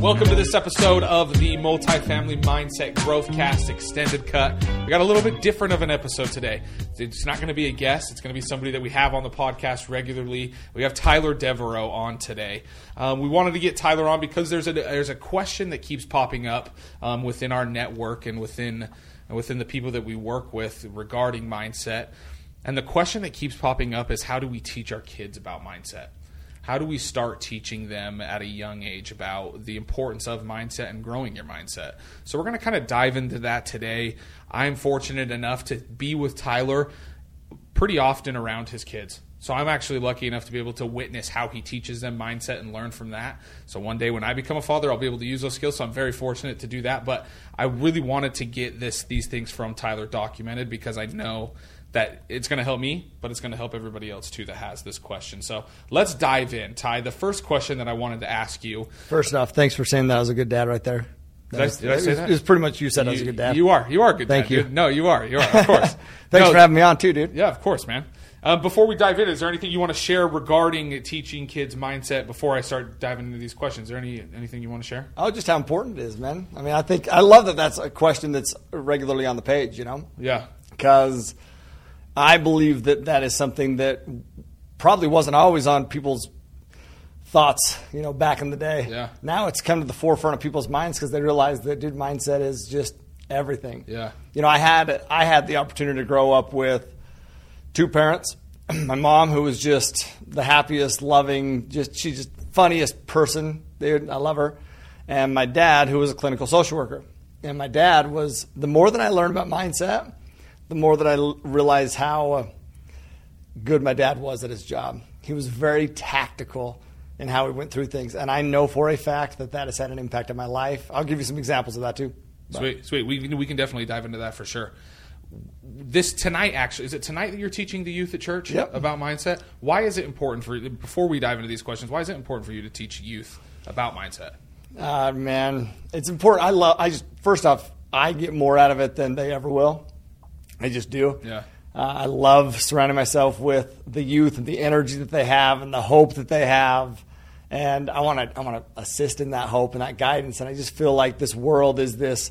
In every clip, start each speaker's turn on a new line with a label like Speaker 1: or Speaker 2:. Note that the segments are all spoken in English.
Speaker 1: Welcome to this episode of the Multifamily Mindset Growthcast Extended Cut. We got a little bit different of an episode today. It's not going to be a guest, it's going to be somebody that we have on the podcast regularly. We have Tyler Deveraux on today. Um, we wanted to get Tyler on because there's a, there's a question that keeps popping up um, within our network and within, and within the people that we work with regarding mindset. And the question that keeps popping up is how do we teach our kids about mindset? How do we start teaching them at a young age about the importance of mindset and growing your mindset? So we're going to kind of dive into that today. I'm fortunate enough to be with Tyler pretty often around his kids. So I'm actually lucky enough to be able to witness how he teaches them mindset and learn from that. So one day when I become a father, I'll be able to use those skills. So I'm very fortunate to do that. But I really wanted to get this these things from Tyler documented because I know that it's going to help me, but it's going to help everybody else too that has this question. So let's dive in. Ty, the first question that I wanted to ask you.
Speaker 2: First off, thanks for saying that I was a good dad right there.
Speaker 1: Did, I, did I, say that?
Speaker 2: It was pretty much you said you, I was a good dad.
Speaker 1: You are. You are a good
Speaker 2: Thank
Speaker 1: dad.
Speaker 2: you.
Speaker 1: Dude. No, you are. You are. Of course.
Speaker 2: thanks
Speaker 1: no,
Speaker 2: for having me on too, dude.
Speaker 1: Yeah, of course, man. Uh, before we dive in, is there anything you want to share regarding teaching kids mindset before I start diving into these questions? Is there any anything you want to share?
Speaker 2: Oh, just how important it is, man. I mean, I think I love that that's a question that's regularly on the page. You know?
Speaker 1: Yeah.
Speaker 2: Because I believe that that is something that probably wasn't always on people's thoughts, you know, back in the day.
Speaker 1: Yeah.
Speaker 2: Now it's come to the forefront of people's minds because they realize that dude mindset is just everything.
Speaker 1: Yeah.
Speaker 2: You know, I had I had the opportunity to grow up with two parents. My mom, who was just the happiest, loving, just she's just funniest person. Dude, I love her. And my dad, who was a clinical social worker. And my dad was the more that I learned about mindset, the more that I realized how uh, good my dad was at his job. He was very tactical in how he went through things, and I know for a fact that that has had an impact on my life. I'll give you some examples of that too.
Speaker 1: But. Sweet, sweet. We we can definitely dive into that for sure. This tonight, actually, is it tonight that you're teaching the youth at church
Speaker 2: yep.
Speaker 1: about mindset? Why is it important for before we dive into these questions? Why is it important for you to teach youth about mindset?
Speaker 2: Uh, man, it's important. I love. I just first off, I get more out of it than they ever will. I just do.
Speaker 1: Yeah.
Speaker 2: Uh, I love surrounding myself with the youth and the energy that they have and the hope that they have. And I want to I want to assist in that hope and that guidance. And I just feel like this world is this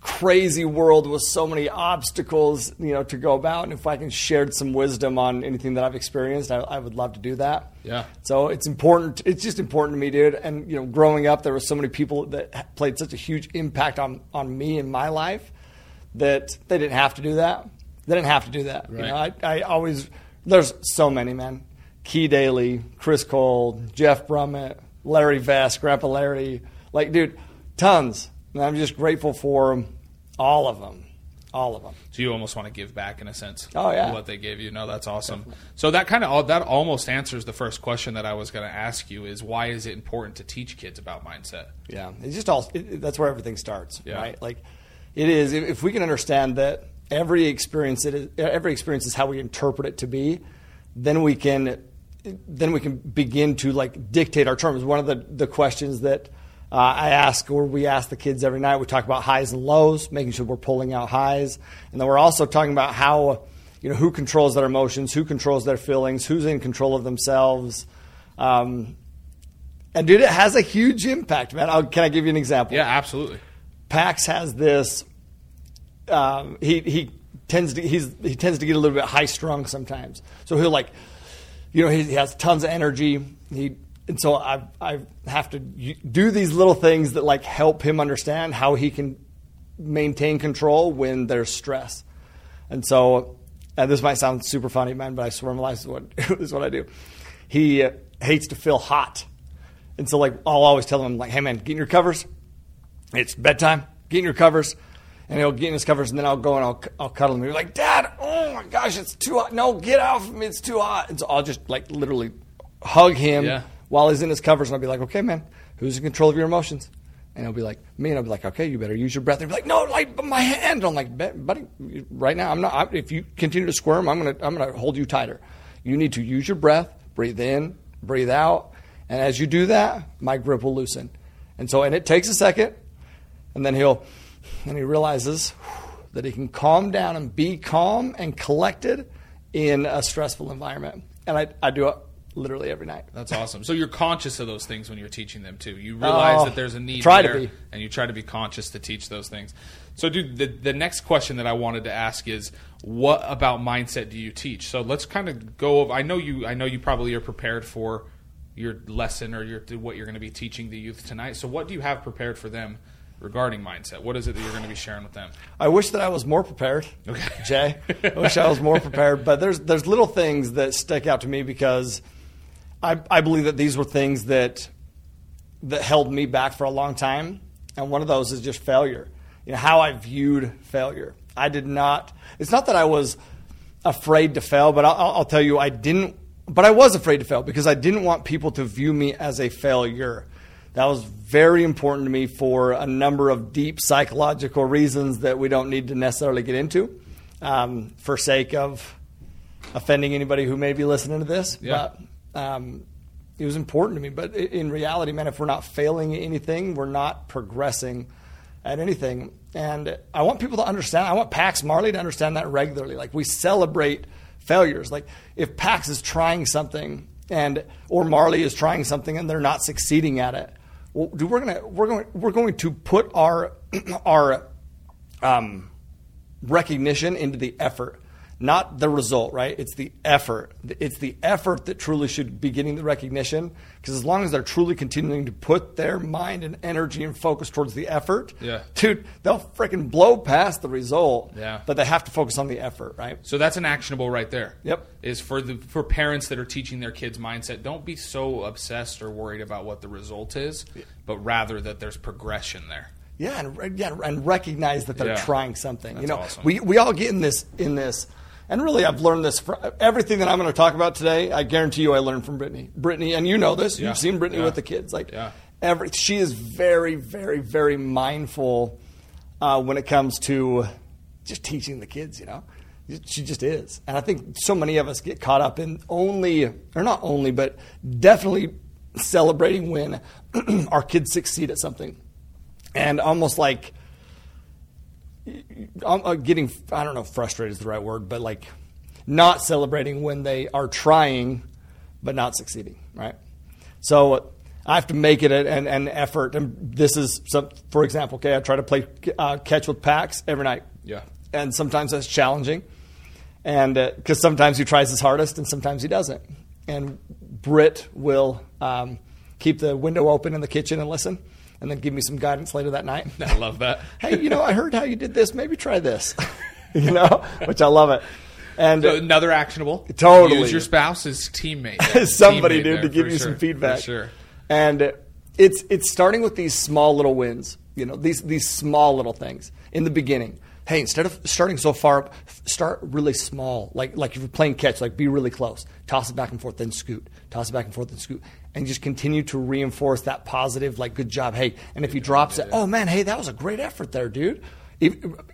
Speaker 2: crazy world with so many obstacles, you know, to go about. And if I can share some wisdom on anything that I've experienced, I, I, would love to do that.
Speaker 1: Yeah.
Speaker 2: So it's important. It's just important to me, dude. And you know, growing up, there were so many people that played such a huge impact on on me in my life that they didn't have to do that. They didn't have to do that.
Speaker 1: Right.
Speaker 2: You know, I, I always there's so many men: Key Daly, Chris Cole, Jeff Brummett, Larry Vest, Grandpa Larry, like dude, tons. And I'm just grateful for all of them, all of them.
Speaker 1: So you almost want to give back in a sense.
Speaker 2: Oh yeah,
Speaker 1: what they gave you. No, that's awesome. Definitely. So that kind of that almost answers the first question that I was going to ask you: is why is it important to teach kids about mindset?
Speaker 2: Yeah, it's just all. It, that's where everything starts,
Speaker 1: yeah.
Speaker 2: right? Like it is if we can understand that every experience is, every experience is how we interpret it to be, then we can then we can begin to like dictate our terms. One of the the questions that uh, I ask or we ask the kids every night. We talk about highs and lows, making sure we're pulling out highs, and then we're also talking about how you know who controls their emotions, who controls their feelings, who's in control of themselves. Um, and dude, it has a huge impact, man. I'll, can I give you an example?
Speaker 1: Yeah, absolutely.
Speaker 2: Pax has this. Um, he he tends to he's he tends to get a little bit high strung sometimes. So he'll like, you know, he, he has tons of energy. He and so I I have to do these little things that like help him understand how he can maintain control when there's stress. And so, and this might sound super funny, man, but I swear my life is what is what I do. He uh, hates to feel hot, and so like I'll always tell him like, "Hey man, get in your covers. It's bedtime. Get in your covers." And he'll get in his covers, and then I'll go and I'll, I'll cuddle him. He's like, "Dad, oh my gosh, it's too hot. No, get out of me. It's too hot." And so I'll just like literally hug him
Speaker 1: yeah.
Speaker 2: while he's in his covers, and I'll be like, "Okay, man, who's in control of your emotions?" And he'll be like, "Me," and I'll be like, "Okay, you better use your breath." And he'll be like, "No, like my hand." I'm like, "Buddy, right now, I'm not. I, if you continue to squirm, I'm gonna I'm gonna hold you tighter. You need to use your breath, breathe in, breathe out, and as you do that, my grip will loosen." And so, and it takes a second, and then he'll, and he realizes that he can calm down and be calm and collected in a stressful environment. And I, I do it literally every night.
Speaker 1: That's awesome. So you're conscious of those things when you're teaching them too. You realize
Speaker 2: Oh,
Speaker 1: that there's a need
Speaker 2: try to
Speaker 1: there,
Speaker 2: be.
Speaker 1: and you try to be conscious to teach those things. So, dude, the the next question that I wanted to ask is, what about mindset do you teach? So let's kind of go. Over, I know you. I know you probably are prepared for your lesson or your what you're going to be teaching the youth tonight. So, what do you have prepared for them regarding mindset? What is it that you're going to be sharing with them?
Speaker 2: I wish that I was more prepared.
Speaker 1: Okay.
Speaker 2: Jay. I wish I was more prepared. But there's there's little things that stick out to me because I I believe that these were things that that held me back for a long time. And one of those is just failure. You know, how I viewed failure. I did not it's not that I was afraid to fail, but I'll, I'll tell you I didn't but I was afraid to fail because I didn't want people to view me as a failure. That was very important to me for a number of deep psychological reasons that we don't need to necessarily get into, um, for sake of offending anybody who may be listening to this.
Speaker 1: Yeah.
Speaker 2: But um, it was important to me. But in reality, man, if we're not failing at anything, we're not progressing at anything. And I want people to understand. I want Pax Marley to understand that regularly. Like we celebrate failures. Like if Pax is trying something and or Marley is trying something and they're not succeeding at it, well, dude, we're gonna we're going we're going to put our our um, recognition into the effort, not the result, right? It's the effort. It's the effort that truly should be getting the recognition. Because as long as they're truly continuing to put their mind and energy and focus towards the effort,
Speaker 1: Yeah.
Speaker 2: dude, they'll freaking blow past the result.
Speaker 1: Yeah.
Speaker 2: But they have to focus on the effort, right?
Speaker 1: So that's an actionable right there.
Speaker 2: Yep.
Speaker 1: Is for the for parents that are teaching their kids mindset, don't be so obsessed or worried about what the result is, but rather that there's progression there.
Speaker 2: Yeah, and yeah, and recognize that they're
Speaker 1: Yeah.
Speaker 2: trying something.
Speaker 1: That's
Speaker 2: you know,
Speaker 1: awesome.
Speaker 2: we we all get in this in this, and really, I've learned this. From, everything that I'm going to talk about today, I guarantee you, I learned from Brittany. Brittany, and you know this.
Speaker 1: Yeah.
Speaker 2: You've seen Brittany
Speaker 1: Yeah.
Speaker 2: with the kids. Like,
Speaker 1: Yeah.
Speaker 2: every she is very, very, very mindful uh, when it comes to just teaching the kids. You know, she just is, and I think so many of us get caught up in only, or not only, but definitely celebrating when our kids succeed at something and almost like I'm uh, getting I don't know if frustrated is the right word, but like not celebrating when they are trying but not succeeding, right? So uh, I have to make it an, an effort, and this is some, for example. Okay, I try to play uh, catch with Pax every night.
Speaker 1: Yeah.
Speaker 2: and sometimes that's challenging, and because sometimes he tries his hardest and sometimes he doesn't. And Britt will um, keep the window open in the kitchen and listen, and then give me some guidance later that night.
Speaker 1: I love that.
Speaker 2: hey, you know, I heard how you did this. Maybe try this. you know, which I love it. And
Speaker 1: So uh, another actionable.
Speaker 2: Totally.
Speaker 1: Use your spouse as teammate.
Speaker 2: somebody
Speaker 1: teammate
Speaker 2: dude to give you
Speaker 1: sure,
Speaker 2: some feedback.
Speaker 1: For sure.
Speaker 2: And uh, it's it's starting with these small little wins. You know, these these small little things in the beginning. Hey, instead of starting so far up, start really small. Like like if you're playing catch, like be really close. Toss it back and forth, then scoot. Toss it back and forth, then scoot. And just continue to reinforce that positive, like good job. Hey, and if he drops it, oh man, hey, that was a great effort there, dude.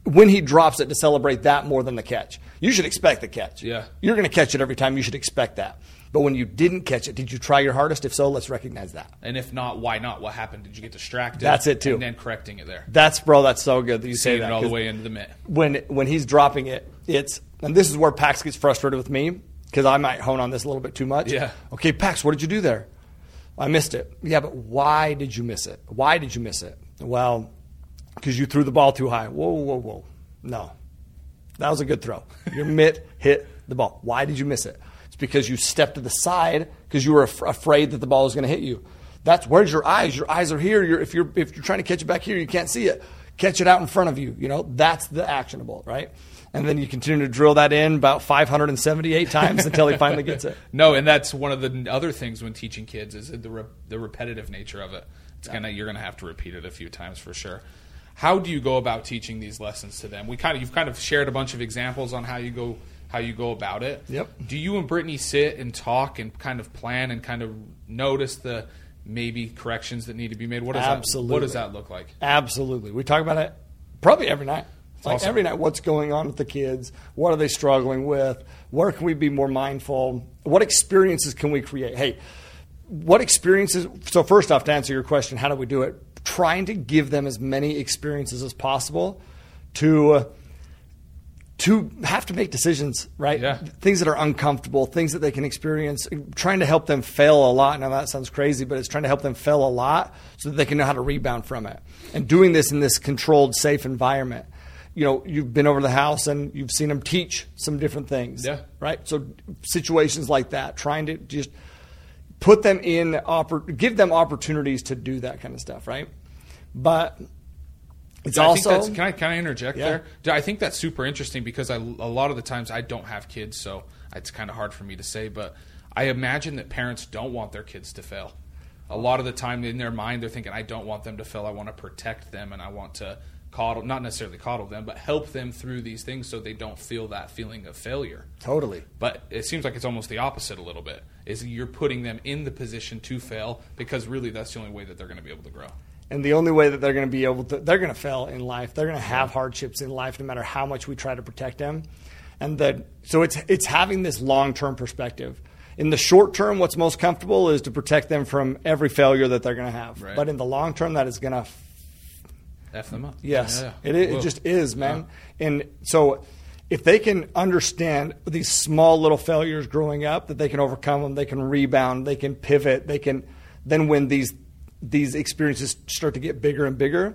Speaker 2: When he drops it, to celebrate that more than the catch. You should expect the catch.
Speaker 1: Yeah.
Speaker 2: You're going to catch it every time. You should expect that. But when you didn't catch it, did you try your hardest? If so, let's recognize that.
Speaker 1: And if not, why not? What happened? Did you get distracted?
Speaker 2: That's it, too.
Speaker 1: And then correcting it there.
Speaker 2: That's bro. That's so good that you say that.
Speaker 1: it all the way into the mitt.
Speaker 2: When when he's dropping it, it's and this is where Pax gets frustrated with me because I might hone on this a little bit too much.
Speaker 1: Yeah.
Speaker 2: Okay, Pax, what did you do there? I missed it. Yeah, but why did you miss it? Why did you miss it? Well, because you threw the ball too high. Whoa, whoa, whoa. No, that was a good throw. Your mitt hit the ball. Why did you miss it? It's because you stepped to the side because you were af- afraid that the ball was going to hit you. That's where's your eyes? Your eyes are here. You're, if you're if you're trying to catch it back here, you can't see it. Catch it out in front of you. You know that's the actionable, right? And then you continue to drill that in about 578 times until he finally gets it.
Speaker 1: No, and that's one of the other things when teaching kids is the re- the repetitive nature of it. It's gonna you're gonna have to repeat it a few times for sure. How do you go about teaching these lessons to them? We kind of you've kind of shared a bunch of examples on how you go how you go about it.
Speaker 2: Yep.
Speaker 1: Do you and Brittany sit and talk and kind of plan and kind of notice the maybe corrections that need to be made? What does
Speaker 2: Absolutely.
Speaker 1: that what does that look like?
Speaker 2: Absolutely. We talk about it probably every night. Like
Speaker 1: awesome.
Speaker 2: every night, what's going on with the kids? What are they struggling with? Where can we be more mindful? What experiences can we create? Hey, what experiences? So, first off, to answer your question, how do we do it? Trying to give them as many experiences as possible to to have to make decisions, right?
Speaker 1: Yeah.
Speaker 2: Things that are uncomfortable, things that they can experience, uh, trying to help them fail a lot. Now that sounds crazy, but it's trying to help them fail a lot so that they can know how to rebound from it. And doing this in this controlled, safe environment. You know, you've been over to the house and you've seen them teach some different things.
Speaker 1: Yeah.
Speaker 2: Right? So situations like that, trying to just put them in, give them opportunities to do that kind of stuff, right? But it's
Speaker 1: I think
Speaker 2: also
Speaker 1: that's, can I can I interject
Speaker 2: Yeah.
Speaker 1: there? I think that's super interesting because I, a lot of the times I don't have kids, so it's kind of hard for me to say. But I imagine that parents don't want their kids to fail. A lot of the time in their mind, they're thinking, "I don't want them to fail. I want to protect them, and I want to coddle, not necessarily coddle them, but help them through these things so they don't feel that feeling of failure."
Speaker 2: totally.
Speaker 1: But it seems like it's almost the opposite a little bit. Is you're putting them in the position to fail because really that's the only way that they're going to be able to grow.
Speaker 2: And the only way that they're going to be able to, they're going to fail in life. They're going to have hardships in life, no matter how much we try to protect them. And that, so it's it's having this long term perspective. In the short term, what's most comfortable is to protect them from every failure that they're going to have.
Speaker 1: Right.
Speaker 2: But in the long term, that is going to
Speaker 1: F them up.
Speaker 2: Yes,
Speaker 1: Yeah.
Speaker 2: it, is,
Speaker 1: Whoa.
Speaker 2: it just is, man. And so, if they can understand these small little failures growing up, that they can overcome them, they can rebound, they can pivot, they can then when these these experiences start to get bigger and bigger,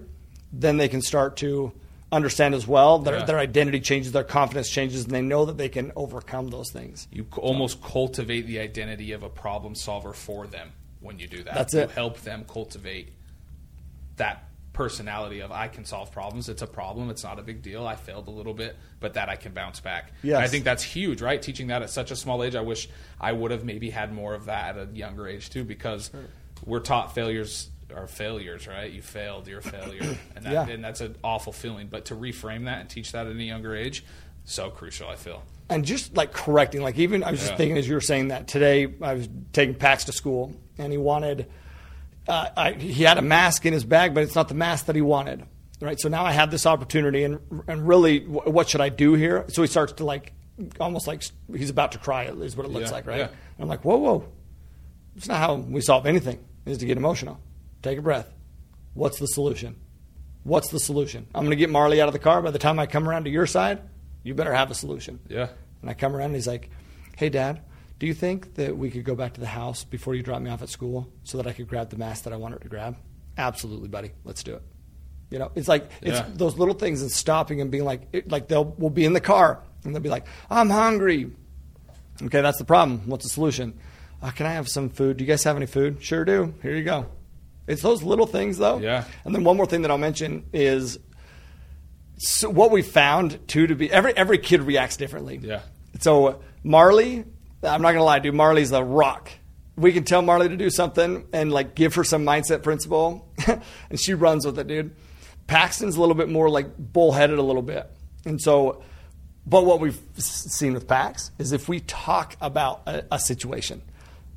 Speaker 2: then they can start to understand as well. Their
Speaker 1: Yeah.
Speaker 2: their identity changes, their confidence changes, and they know that they can overcome those things.
Speaker 1: You almost cultivate the identity of a problem solver for them when you do that.
Speaker 2: That's
Speaker 1: you
Speaker 2: it.
Speaker 1: help them cultivate that personality of I can solve problems. It's a problem. It's not a big deal. I failed a little bit, but that I can bounce back. I think that's huge, right? Teaching that at such a small age. I wish I would have maybe had more of that at a younger age too, because we're taught failures are failures, right? You failed, you're a failure, and that,
Speaker 2: Yeah.
Speaker 1: and that's an awful feeling. But to reframe that and teach that at a younger age, so crucial. I feel.
Speaker 2: and just like correcting, like even I was just thinking as you were saying that today, I was taking Pax to school, and he wanted, uh, I, he had a mask in his bag, but it's not the mask that he wanted, right? So now I have this opportunity, and and really, wh- what should I do here? So he starts to like, almost like he's about to cry, is what it looks
Speaker 1: Yeah,
Speaker 2: like, right?
Speaker 1: yeah.
Speaker 2: And I'm like, whoa, whoa, it's not how we solve anything. Is to get emotional. Take a breath. What's the solution? What's the solution? I'm going to get Marley out of the car. By the time I come around to your side, you better have a solution.
Speaker 1: Yeah.
Speaker 2: And I come around and he's like, Hey, Dad, do you think that we could go back to the house before you drop me off at school so that I could grab the mask that I wanted to grab? Absolutely, buddy. Let's do it. You know, it's like it's
Speaker 1: Yeah.
Speaker 2: those little things and stopping and being like, it, like they'll we'll be in the car and they'll be like, I'm hungry. Okay, that's the problem. What's the solution? Uh, can I have some food? Do you guys have any food? Sure do. Here you go. It's those little things, though.
Speaker 1: Yeah.
Speaker 2: And then one more thing that I'll mention is so what we found too to be every every kid reacts differently.
Speaker 1: Yeah.
Speaker 2: So Marley, I'm not gonna lie, dude. Marley's a rock. We can tell Marley to do something and like give her some mindset principle, and she runs with it, dude. Paxton's a little bit more like bullheaded a little bit, and so. But what we've seen with Pax is if we talk about a, a situation,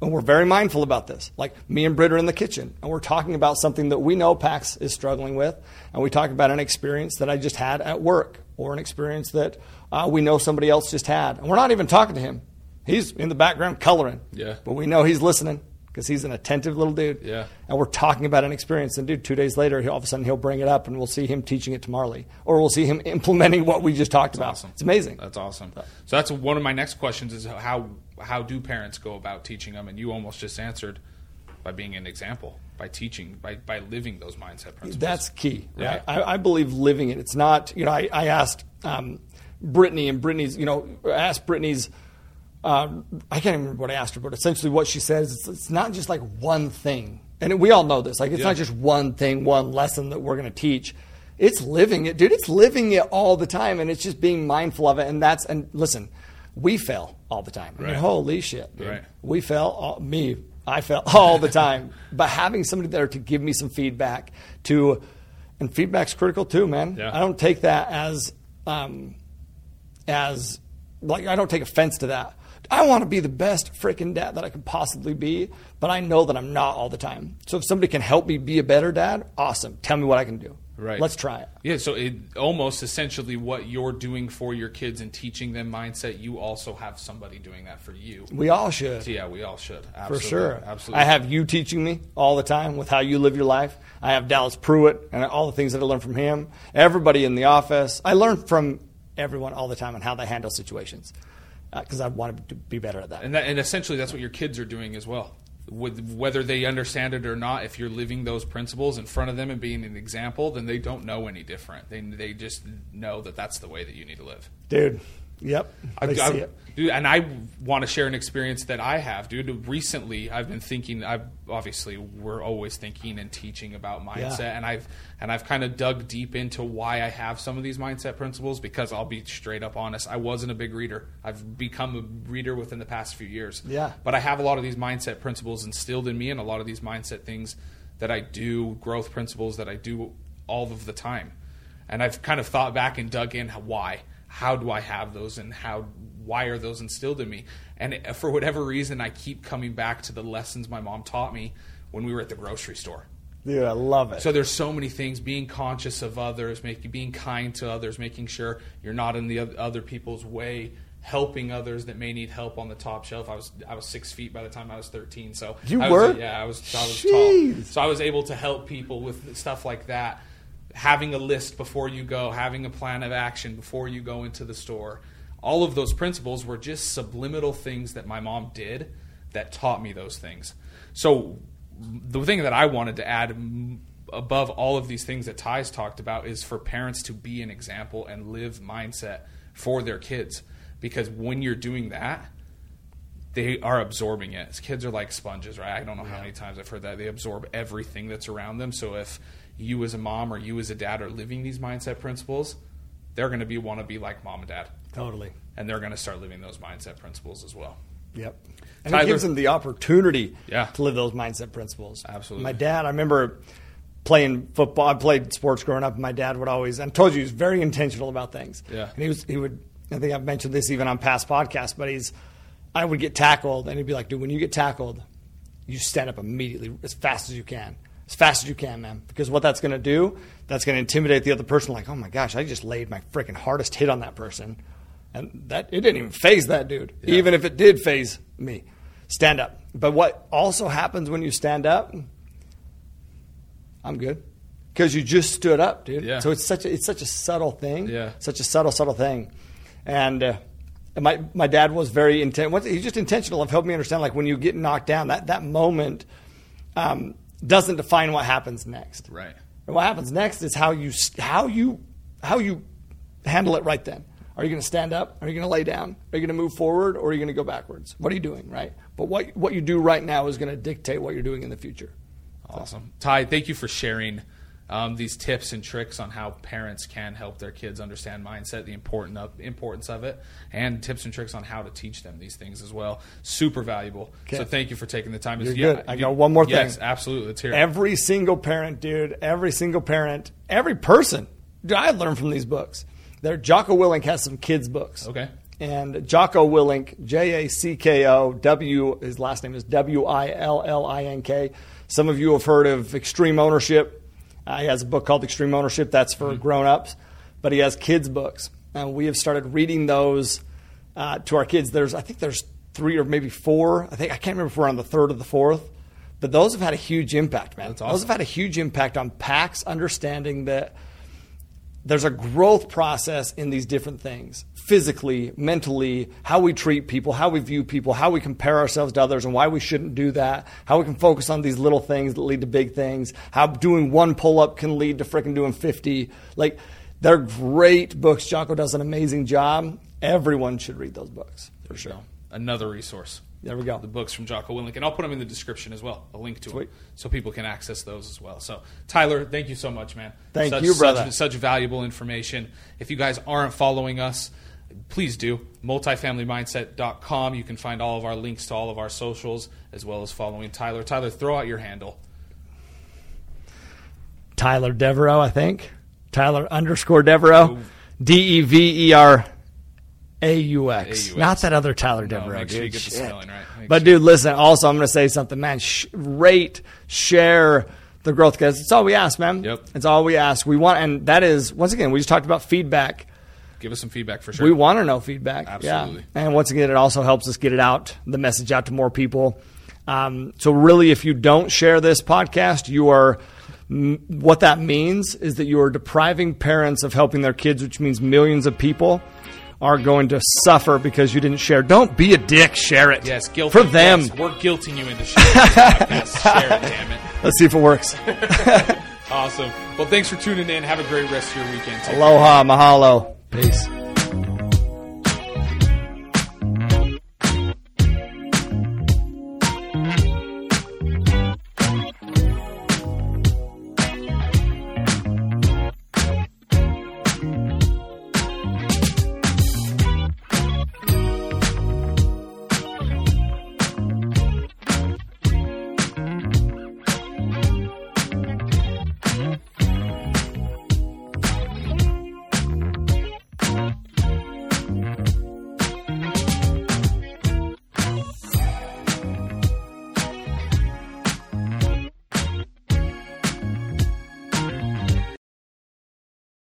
Speaker 2: and we're very mindful about this. Like me and Britt are in the kitchen, and we're talking about something that we know Pax is struggling with, and we talk about an experience that I just had at work, or an experience that uh, we know somebody else just had, and we're not even talking to him. He's in the background coloring,
Speaker 1: Yeah.
Speaker 2: but we know he's listening because he's an attentive little dude.
Speaker 1: Yeah.
Speaker 2: And we're talking about an experience, and dude, two days later, he, all of a sudden he'll bring it up, and we'll see him teaching it to Marley, or we'll see him implementing what we just talked about.
Speaker 1: awesome.
Speaker 2: It's amazing.
Speaker 1: That's awesome. So that's one of my next questions is how how do parents go about teaching them? And you almost just answered by being an example, by teaching, by by living those mindset principles.
Speaker 2: That's key.
Speaker 1: Yeah.
Speaker 2: Right? I, I believe living it. It's not, you know, I, I asked um, Brittany and Brittany's, you know, asked Brittany's, um, I can't even remember what I asked her, but essentially what she says, it's, it's not just like one thing. And we all know this. Like, it's
Speaker 1: Yeah.
Speaker 2: not just one thing, one lesson that we're going to teach. It's living it, dude. It's living it all the time. And it's just being mindful of it. And that's, and listen, we fail all the time. I mean, holy shit. Dude.
Speaker 1: Right.
Speaker 2: We fail, all, me, I fail all the time. but having somebody there to give me some feedback, to, and feedback's critical too, man.
Speaker 1: Yeah.
Speaker 2: I don't take that as, um, as, like, I don't take offense to that. I want to be the best freaking dad that I could possibly be, but I know that I'm not all the time. So if somebody can help me be a better dad, awesome. Tell me what I can do.
Speaker 1: Right.
Speaker 2: Let's try it.
Speaker 1: Yeah, so it almost essentially what you're doing for your kids and teaching them mindset, you also have somebody doing that for you.
Speaker 2: We all should.
Speaker 1: So yeah, we all should.
Speaker 2: For sure.
Speaker 1: Absolutely.
Speaker 2: I have you teaching me all the time with how you live your life. I have Dallas Pruitt and all the things that I learned from him. Everybody in the office. I learn from everyone all the time on how they handle situations Uh, because I want to be better at that.
Speaker 1: And that, and essentially that's what your kids are doing as well. With, whether they understand it or not, if you're living those principles in front of them and being an example, then they don't know any different. They they just know that that's the way that you need to live.
Speaker 2: Dude, yep.
Speaker 1: I,
Speaker 2: I see
Speaker 1: I,
Speaker 2: it.
Speaker 1: dude, and I want to share an experience that I have, dude. Recently, I've been thinking. I've obviously we're always thinking and teaching about mindset,
Speaker 2: Yeah.
Speaker 1: and I've and I've kind of dug deep into why I have some of these mindset principles. Because I'll be straight up honest, I wasn't a big reader. I've become a reader within the past few years.
Speaker 2: Yeah.
Speaker 1: but I have a lot of these mindset principles instilled in me, and a lot of these mindset things that I do, growth principles that I do all of the time. And I've kind of thought back and dug in why, how do I have those, and how why are those instilled in me? And it- for whatever reason, I keep coming back to the lessons my mom taught me when we were at the grocery store.
Speaker 2: Dude, I love it.
Speaker 1: So there's so many things: being conscious of others, making being kind to others, making sure you're not in the other people's way, helping others that may need help on the top shelf. I was I was six feet by the time I was 13, so
Speaker 2: You
Speaker 1: I was,
Speaker 2: were?
Speaker 1: yeah, I was I was
Speaker 2: Jeez.
Speaker 1: tall, so I was able to help people with stuff like that. Having a list before you go, having a plan of action before you go into the store. All of those principles were just subliminal things that my mom did that taught me those things. So the thing that I wanted to add above all of these things that Ty's talked about is for parents to be an example and live mindset for their kids. Because when you're doing that, they are absorbing it. Kids are like sponges, right? I don't know how many times I've heard that. They absorb everything that's around them. So if you as a mom or you as a dad are living these mindset principles, they're going to be want to be like mom and dad,
Speaker 2: totally.
Speaker 1: and they're going to start living those mindset principles as well.
Speaker 2: Yep. And
Speaker 1: Tyler-
Speaker 2: it gives them the opportunity
Speaker 1: Yeah.
Speaker 2: to live those mindset principles.
Speaker 1: Absolutely.
Speaker 2: My dad, I remember playing football. I played sports growing up. And my dad would always, I told you, he was very intentional about things.
Speaker 1: Yeah.
Speaker 2: And he was, he would, I think I've mentioned this even on past podcasts, but he's, I would get tackled and he'd be like, dude, when you get tackled, you stand up immediately as fast as you can. As fast as you can, man. Because what that's going to do, that's going to intimidate the other person. Like, oh my gosh, I just laid my freaking hardest hit on that person. And that, it didn't even faze that dude. Even if it did faze me. Stand up. But what also happens when you stand up, I'm good. Because you just stood up, dude.
Speaker 1: Yeah.
Speaker 2: So it's such a, it's such a subtle thing.
Speaker 1: Yeah.
Speaker 2: Such a subtle, subtle thing. And, uh, my, my dad was very intent. He's just intentional of helping me understand, like when you get knocked down, that, that moment um, doesn't define what happens next.
Speaker 1: Right.
Speaker 2: And what happens next is how you how you how you handle it right then. Are you going to stand up? Are you going to lay down? Are you going to move forward or are you going to go backwards? What are you doing, right? But what what you do right now is going to dictate what you're doing in the future.
Speaker 1: Awesome. Ty, thank you for sharing um, these tips and tricks on how parents can help their kids understand mindset, the important of, importance of it, and tips and tricks on how to teach them these things as well. Super valuable.
Speaker 2: Okay.
Speaker 1: So thank you for taking the time.
Speaker 2: You're
Speaker 1: Yeah,
Speaker 2: good. I
Speaker 1: you-
Speaker 2: got one more thing.
Speaker 1: Yes, absolutely. Let's hear it.
Speaker 2: Every single parent, dude, every single parent, every person, dude, I learned from these books. There, Jocko Willink has some kids' books.
Speaker 1: Okay.
Speaker 2: And Jocko Willink, J A C K O W, his last name is W I L L I N K. Some of you have heard of Extreme Ownership. Uh, he has a book called Extreme Ownership. That's for grown ups, but he has kids' books, and we have started reading those uh, to our kids. There's, I think, there's three or maybe four. I think I can't remember if we're on the third or the fourth, but those have had a huge impact, man.
Speaker 1: That's
Speaker 2: Those have had a huge impact on PAX understanding that there's a growth process in these different things physically, mentally, how we treat people, how we view people, how we compare ourselves to others, and why we shouldn't do that, how we can focus on these little things that lead to big things, how doing one pull up can lead to freaking doing 50. Like, they're great books. Jocko does an amazing job. Everyone should read those books, for sure.
Speaker 1: Another resource.
Speaker 2: There we go.
Speaker 1: The books from Jocko Willink, and I'll put them in the description as well. A link to
Speaker 2: Sweet.
Speaker 1: them, so people can access those as well. So, Tyler, thank you so much, man.
Speaker 2: Thank
Speaker 1: such,
Speaker 2: you, brother.
Speaker 1: Such, such valuable information. If you guys aren't following us, please do. Multifamilymindset.com. You can find all of our links to all of our socials, as well as following Tyler. Tyler, throw out your handle.
Speaker 2: Tyler Deveraux, I think. Tyler underscore Deveraux. Oh. D E V E R A U X.
Speaker 1: A-U-X.
Speaker 2: Not that other Tyler
Speaker 1: No,
Speaker 2: Devereaux.
Speaker 1: make sure
Speaker 2: dude.
Speaker 1: get the spelling right.
Speaker 2: But
Speaker 1: sure.
Speaker 2: dude, listen. Also, I'm going to say something, man. Sh- rate, share the growth, guys. It's all we ask, man.
Speaker 1: Yep.
Speaker 2: It's all we ask. We want, and that is once again, we just talked about feedback.
Speaker 1: Give us some feedback for sure.
Speaker 2: We want to know feedback.
Speaker 1: Absolutely.
Speaker 2: Yeah. And once again, it also helps us get it out, the message out to more people. Um, so really, if you don't share this podcast, you are what that means is that you are depriving parents of helping their kids, which means millions of people are going to suffer because you didn't share. Don't be a dick. Share it.
Speaker 1: Yes, guilty.
Speaker 2: for them.
Speaker 1: Yes, we're guilting you into sharing this. Share it, damn it.
Speaker 2: Let's see if it works.
Speaker 1: Awesome. Well, thanks for tuning in. Have a great rest of your weekend. Take care.
Speaker 2: Aloha, mahalo, peace.